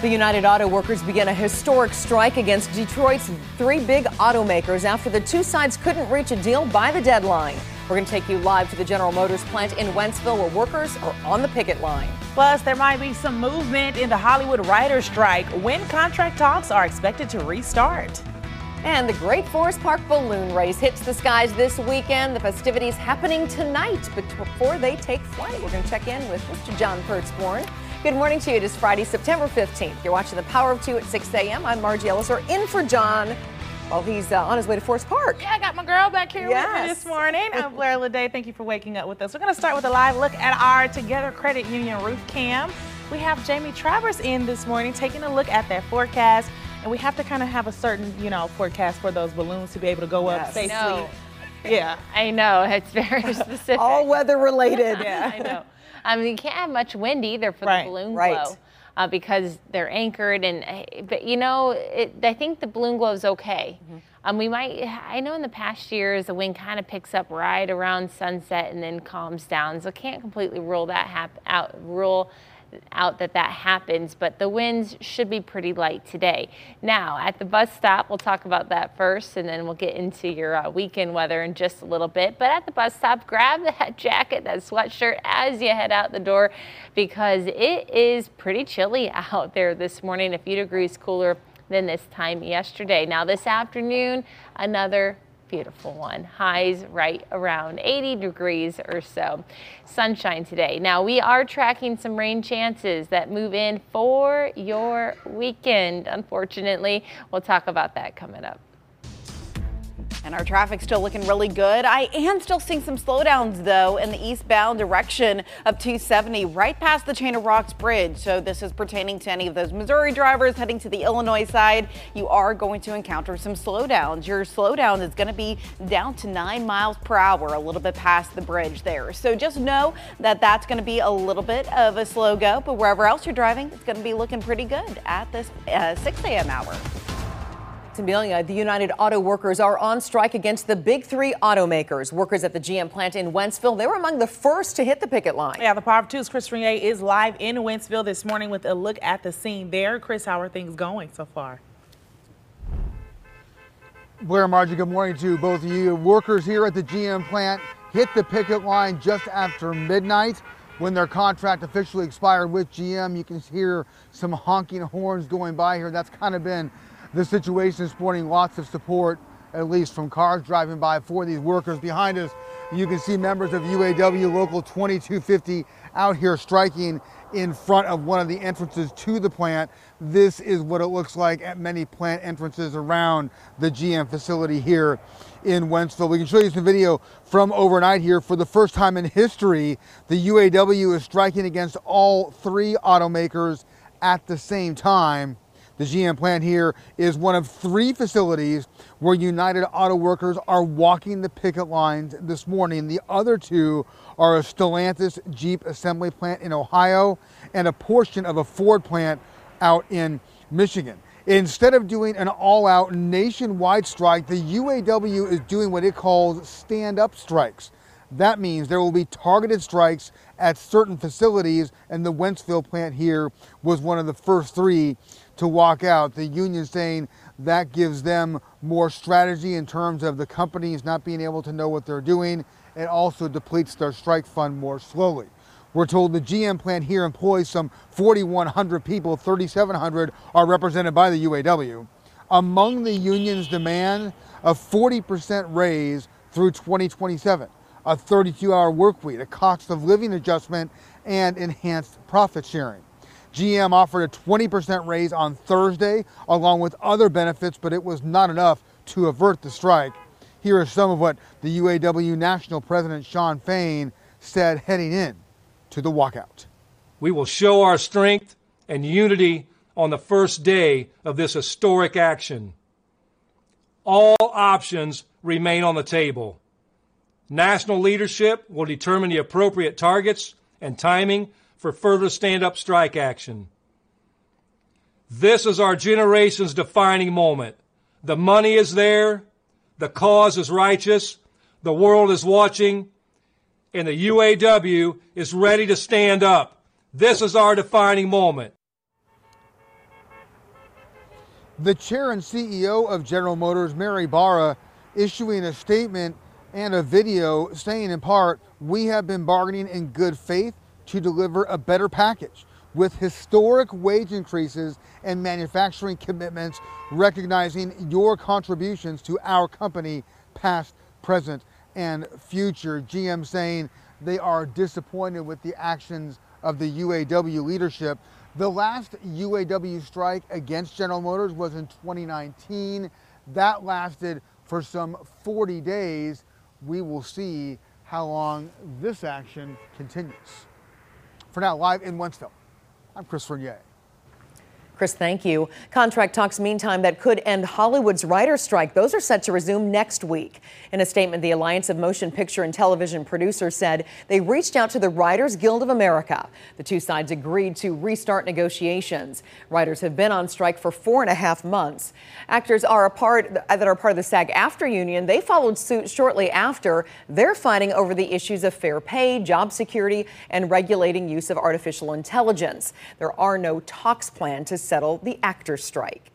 The United Auto Workers began a historic strike against Detroit's three big automakers after the two sides couldn't reach a deal by the deadline. We're going to take you live to the General Motors plant in Wentzville where workers are on the picket line. Plus, there might be some movement in the Hollywood writer's strike when contract talks are expected to restart. And the Great Forest Park Balloon Race hits the skies this weekend. The festivities happening tonight, but before they take flight, we're going to check in with Mr. John Pertzborn. Good morning to you. It is Friday, September 15th. You're watching the Power of Two at 6 a.m. I'm Margie Ellis, or in for John while he's uh, on his way to Forest Park. Yeah, I got my girl back here yes. with me this morning. I'm Blair Lede. Thank you for waking up with us. We're going to start with a live look at our Together Credit Union roof cam. We have Jamie Travers in this morning taking a look at that forecast and we have to kind of have a certain, you know, forecast for those balloons to be able to go yes. up safely. No. Yeah. I know. It's very specific. All weather related. yeah. I know. I mean, you can't have much wind either for right. the balloon right. glow. Uh, because they're anchored and eh, but you know it, I think the balloon glow is okay. Mm-hmm. Um, we might I know in the past years the wind kind of picks up right around sunset and then calms down, so can't completely rule that hap- out rule out that that happens, but the winds should be pretty light today. Now, at the bus stop, we'll talk about that first, and then we'll get into your uh, weekend weather in just a little bit. But at the bus stop, grab that jacket, that sweatshirt as you head out the door because it is pretty chilly out there this morning, a few degrees cooler than this time yesterday. Now, this afternoon, another beautiful one. Highs right around 80 degrees or so. Sunshine today. Now we are tracking some rain chances that move in for your weekend. Unfortunately, we'll talk about that coming up. And our traffic still looking really good. I am still seeing some slowdowns though in the eastbound direction of 270 right past the Chain of Rocks Bridge. So this is pertaining to any of those Missouri drivers heading to the Illinois side. You are going to encounter some slowdowns. Your slowdown is going to be down to nine miles per hour, a little bit past the bridge there. So just know that that's going to be a little bit of a slow go, but wherever else you're driving, it's going to be looking pretty good at this uh, 6 a.m. hour. Amelia, the United Auto Workers are on strike against the big three automakers. Workers at the GM plant in Wentzville, they were among the first to hit the picket line. Yeah, the Power of Two's Chris Regnier is live in Wentzville this morning with a look at the scene there. Chris, how are things going so far? Blair Margie, good morning to both of you. Workers here at the GM plant hit the picket line just after midnight when their contract officially expired with GM. You can hear some honking horns going by here. That's kind of been the situation is sporting lots of support, at least from cars driving by for these workers. Behind us, you can see members of UAW Local 2250 out here striking in front of one of the entrances to the plant. This is what it looks like at many plant entrances around the GM facility here in Wentzville. We can show you some video from overnight here. For the first time in history, the UAW is striking against all three automakers at the same time. The GM plant here is one of three facilities where United Auto Workers are walking the picket lines this morning. The other two are a Stellantis Jeep assembly plant in Ohio and a portion of a Ford plant out in Michigan. Instead of doing an all out nationwide strike, the UAW is doing what it calls stand up strikes. That means there will be targeted strikes at certain facilities, and the Wentzville plant here was one of the first three to walk out. The union saying that gives them more strategy in terms of the companies not being able to know what they're doing. It also depletes their strike fund more slowly. We're told the GM plant here employs some 4,100 people, 3,700 are represented by the UAW. Among the union's demand, a 40% raise through 2027, a 32 hour work week, a cost of living adjustment, and enhanced profit sharing. GM offered a 20% raise on Thursday, along with other benefits, but it was not enough to avert the strike. Here is some of what the UAW National President Shawn Fain said heading in to the walkout. We will show our strength and unity on the first day of this historic action. All options remain on the table. National leadership will determine the appropriate targets and timing for further stand up strike action. This is our generation's defining moment. The money is there, the cause is righteous, the world is watching, and the UAW is ready to stand up. This is our defining moment. The chair and CEO of General Motors, Mary Barra, issuing a statement and a video saying in part, we have been bargaining in good faith to deliver a better package with historic wage increases and manufacturing commitments, recognizing your contributions to our company, past, present, and future. GM saying they are disappointed with the actions of the UAW leadership. The last UAW strike against General Motors was in 2019. That lasted for some 40 days. We will see how long this action continues. For now, live in Wentzville, I'm Chris Regnier. Chris, thank you. Contract talks, meantime, that could end Hollywood's writer's strike. Those are set to resume next week. In a statement, the Alliance of Motion Picture and Television Producers said they reached out to the Writers Guild of America. The two sides agreed to restart negotiations. Writers have been on strike for four and a half months. Actors are a part that are part of the SAG-AFTRA union. They followed suit shortly after. They're fighting over the issues of fair pay, job security, and regulating use of artificial intelligence. There are no talks planned to settle the actors' strike.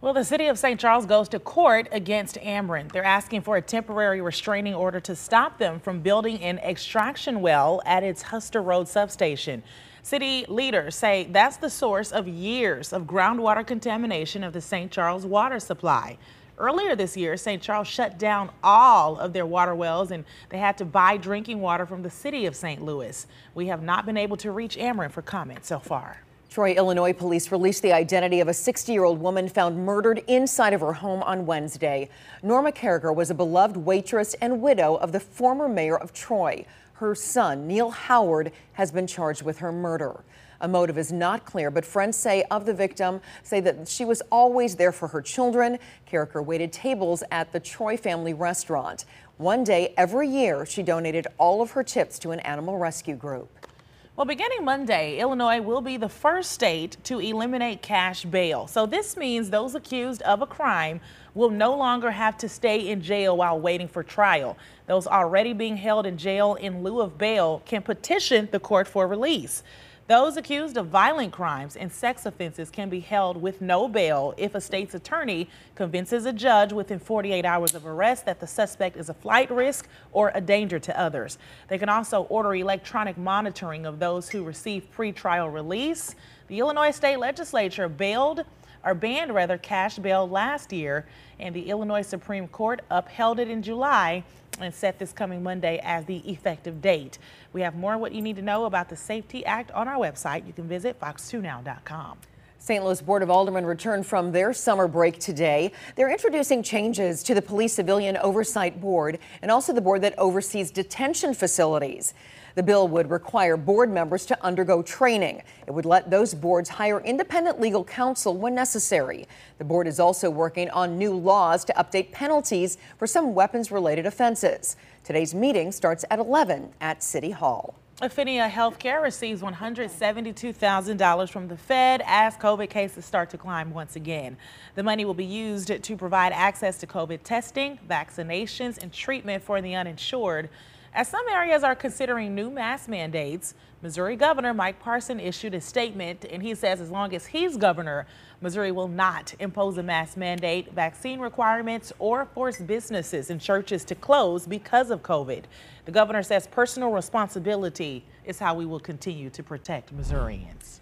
Well, the city of St. Charles goes to court against Ameren. They're asking for a temporary restraining order to stop them from building an extraction well at its Huster Road substation. City leaders say that's the source of years of groundwater contamination of the St. Charles water supply. Earlier this year, St. Charles shut down all of their water wells and they had to buy drinking water from the city of St. Louis. We have not been able to reach Ameren for comment so far. Troy, Illinois police released the identity of a 60 year old woman found murdered inside of her home on Wednesday. Norma Carragher was a beloved waitress and widow of the former mayor of Troy. Her son, Neil Howard, has been charged with her murder. A motive is not clear, but friends say of the victim say that she was always there for her children. Carragher waited tables at the Troy family restaurant. One day every year, she donated all of her tips to an animal rescue group. Well, beginning Monday, Illinois will be the first state to eliminate cash bail. So this means those accused of a crime will no longer have to stay in jail while waiting for trial. Those already being held in jail in lieu of bail can petition the court for release. Those accused of violent crimes and sex offenses can be held with no bail if a state's attorney convinces a judge within 48 hours of arrest that the suspect is a flight risk or a danger to others. They can also order electronic monitoring of those who receive pretrial release. The Illinois state legislature bailed or banned rather cash bail last year and the Illinois Supreme Court upheld it in July and set this coming Monday as the effective date. We have more what you need to know about the Safety Act on our website. You can visit fox2now.com. St. Louis Board of Aldermen returned from their summer break today. They're introducing changes to the Police Civilian Oversight Board and also the board that oversees detention facilities. The bill would require board members to undergo training. It would let those boards hire independent legal counsel when necessary. The board is also working on new laws to update penalties for some weapons related offenses. Today's meeting starts at 11 at City Hall. Affinia Healthcare receives $172,000 from the Fed as COVID cases start to climb once again. The money will be used to provide access to COVID testing, vaccinations, and treatment for the uninsured. As some areas are considering new mask mandates, Missouri Governor Mike Parson issued a statement and he says as long as he's governor, Missouri will not impose a mask mandate, vaccine requirements, or force businesses and churches to close because of COVID. The governor says personal responsibility is how we will continue to protect Missourians.